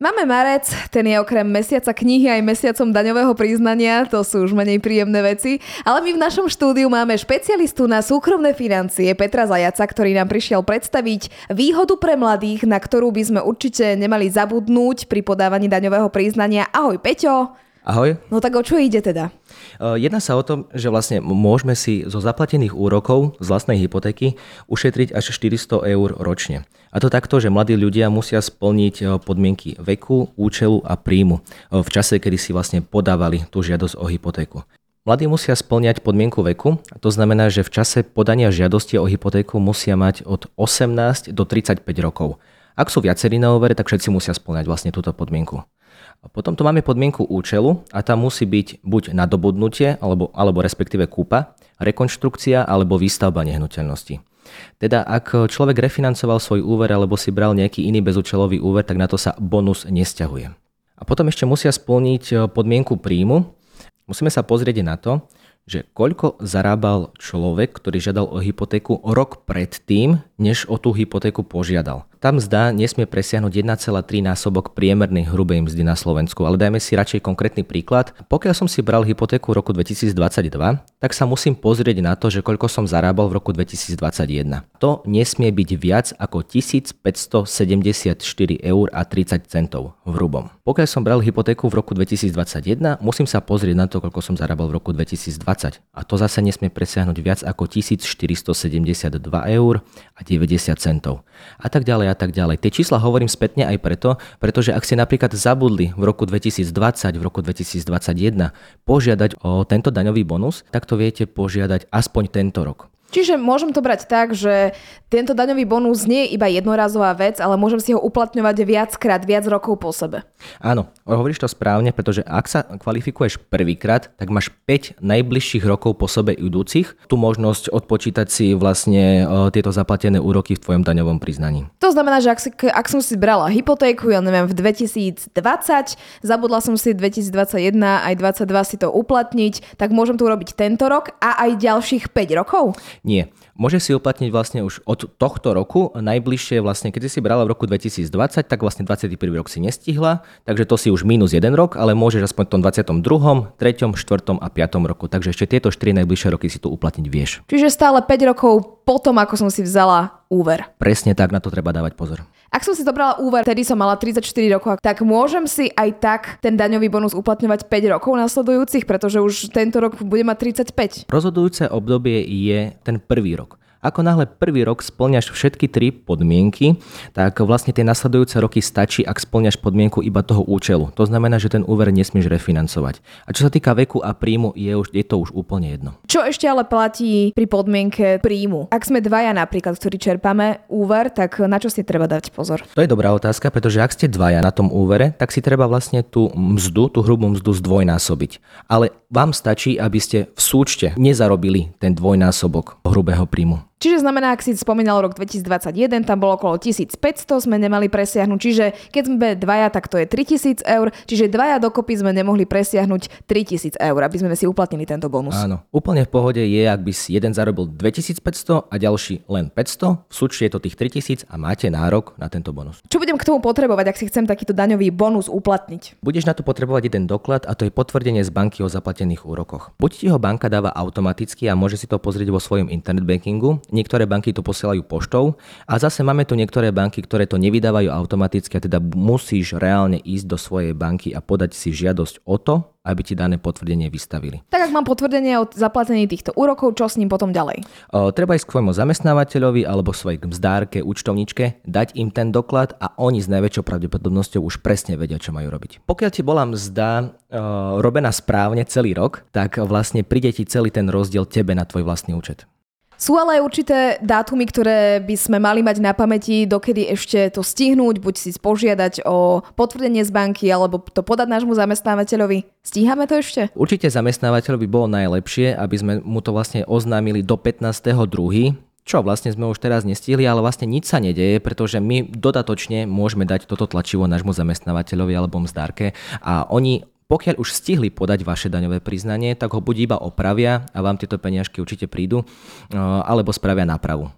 Máme marec, ten je okrem mesiaca knihy aj mesiacom daňového priznania, to sú už menej príjemné veci, ale my v našom štúdiu máme špecialistu na súkromné financie Petra Zajaca, ktorý nám prišiel predstaviť výhodu pre mladých, na ktorú by sme určite nemali zabudnúť pri podávaní daňového priznania. Ahoj Peťo! Ahoj. No tak o čo ide teda? Jedná sa o tom, že vlastne môžeme si zo zaplatených úrokov z vlastnej hypotéky ušetriť až 400 eur ročne. A to takto, že mladí ľudia musia splniť e, podmienky veku, účelu a príjmu e, v čase, kedy si vlastne podávali tú žiadosť o hypotéku. Mladí musia splňať podmienku veku, to znamená, že v čase podania žiadosti o hypotéku musia mať od 18 do 35 rokov. Ak sú viacerí na úvere, tak všetci musia splňať vlastne túto podmienku. Potom tu máme podmienku účelu a tam musí byť buď nadobudnutie, alebo, alebo respektíve kúpa, rekonštrukcia alebo výstavba nehnuteľnosti. Teda ak človek refinancoval svoj úver alebo si bral nejaký iný bezúčelový úver, tak na to sa bonus nesťahuje. A potom ešte musia splniť e, podmienku príjmu. Musíme sa pozrieť na to, že koľko zarábal človek, ktorý žiadal o hypotéku rok predtým, než o tú hypotéku požiadal. Tam zdá nesmie presiahnuť 1,3 násobok priemernej hrubej mzdy na Slovensku, ale dajme si radšej konkrétny príklad. Pokiaľ som si bral hypotéku v roku 2022, tak sa musím pozrieť na to, že koľko som zarábal v roku 2021. To nesmie byť viac ako 1574 eur a 30 centov v hrubom. Pokiaľ som bral hypotéku v roku 2021, musím sa pozrieť na to, koľko som zarábal v roku 2020. A to zase nesmie presiahnuť viac ako 1472 eur a 90 centov. A tak ďalej a tak ďalej. Tie čísla hovorím spätne aj preto, pretože ak ste napríklad zabudli v roku 2020, v roku 2021 požiadať o tento daňový bonus, tak to viete požiadať aspoň tento rok. Čiže môžem to brať tak, že tento daňový bonus nie je iba jednorazová vec, ale môžem si ho uplatňovať viackrát, viac rokov po sebe. Áno, hovoríš to správne, pretože ak sa kvalifikuješ prvýkrát, tak máš 5 najbližších rokov po sebe idúcich tú možnosť odpočítať si vlastne e, tieto zaplatené úroky v tvojom daňovom priznaní. To znamená, že ak, si, ak som si brala hypotéku, ja neviem, v 2020, zabudla som si 2021 aj 2022 si to uplatniť, tak môžem to urobiť tento rok a aj ďalších 5 rokov? Nie. Môže si uplatniť vlastne už od tohto roku, najbližšie vlastne, keď si brala v roku 2020, tak vlastne 21. rok si nestihla, takže to si už minus jeden rok, ale môžeš aspoň v tom 22., 3., 4. a 5. roku. Takže ešte tieto 4 najbližšie roky si tu uplatniť vieš. Čiže stále 5 rokov potom, ako som si vzala úver. Presne tak, na to treba dávať pozor. Ak som si zobrala úver, tedy som mala 34 rokov, tak môžem si aj tak ten daňový bonus uplatňovať 5 rokov nasledujúcich, pretože už tento rok bude mať 35. Rozhodujúce obdobie je ten prvý rok. Ako náhle prvý rok splňaš všetky tri podmienky, tak vlastne tie nasledujúce roky stačí, ak splňaš podmienku iba toho účelu. To znamená, že ten úver nesmieš refinancovať. A čo sa týka veku a príjmu, je, už, je to už úplne jedno. Čo ešte ale platí pri podmienke príjmu? Ak sme dvaja napríklad, ktorí čerpame úver, tak na čo si treba dať pozor? To je dobrá otázka, pretože ak ste dvaja na tom úvere, tak si treba vlastne tú mzdu, tú hrubú mzdu zdvojnásobiť. Ale vám stačí, aby ste v súčte nezarobili ten dvojnásobok hrubého príjmu. Čiže znamená, ak si spomínal rok 2021, tam bolo okolo 1500, sme nemali presiahnuť. Čiže keď sme dvaja, tak to je 3000 eur. Čiže dvaja dokopy sme nemohli presiahnuť 3000 eur, aby sme si uplatnili tento bonus. Áno, úplne v pohode je, ak by si jeden zarobil 2500 a ďalší len 500, v súčte je to tých 3000 a máte nárok na tento bonus. Čo budem k tomu potrebovať, ak si chcem takýto daňový bonus uplatniť? Budeš na to potrebovať jeden doklad a to je potvrdenie z banky o zaplatených úrokoch. Buď ti ho banka dáva automaticky a môže si to pozrieť vo svojom internet bankingu, niektoré banky to posielajú poštou a zase máme tu niektoré banky, ktoré to nevydávajú automaticky a teda musíš reálne ísť do svojej banky a podať si žiadosť o to, aby ti dané potvrdenie vystavili. Tak ak mám potvrdenie o zaplatení týchto úrokov, čo s ním potom ďalej? O, treba ísť k svojmu zamestnávateľovi alebo svojej mzdárke, účtovničke, dať im ten doklad a oni s najväčšou pravdepodobnosťou už presne vedia, čo majú robiť. Pokiaľ ti bola mzda o, robená správne celý rok, tak vlastne príde ti celý ten rozdiel tebe na tvoj vlastný účet. Sú ale aj určité dátumy, ktoré by sme mali mať na pamäti, dokedy ešte to stihnúť, buď si požiadať o potvrdenie z banky, alebo to podať nášmu zamestnávateľovi. Stíhame to ešte? Určite zamestnávateľ by bolo najlepšie, aby sme mu to vlastne oznámili do 15.2., čo vlastne sme už teraz nestihli, ale vlastne nič sa nedeje, pretože my dodatočne môžeme dať toto tlačivo nášmu zamestnávateľovi alebo mzdárke a oni pokiaľ už stihli podať vaše daňové priznanie, tak ho buď iba opravia a vám tieto peniažky určite prídu, alebo spravia nápravu.